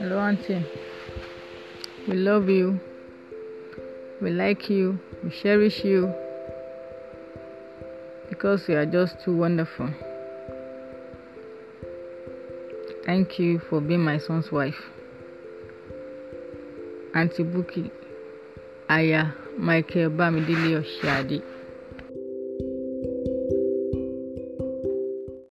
Hello, Auntie. We love you. We like you. We cherish you because you are just too wonderful. Thank you for being my son's wife. Auntie Buki, Aya Michael Bamidili Oshadi.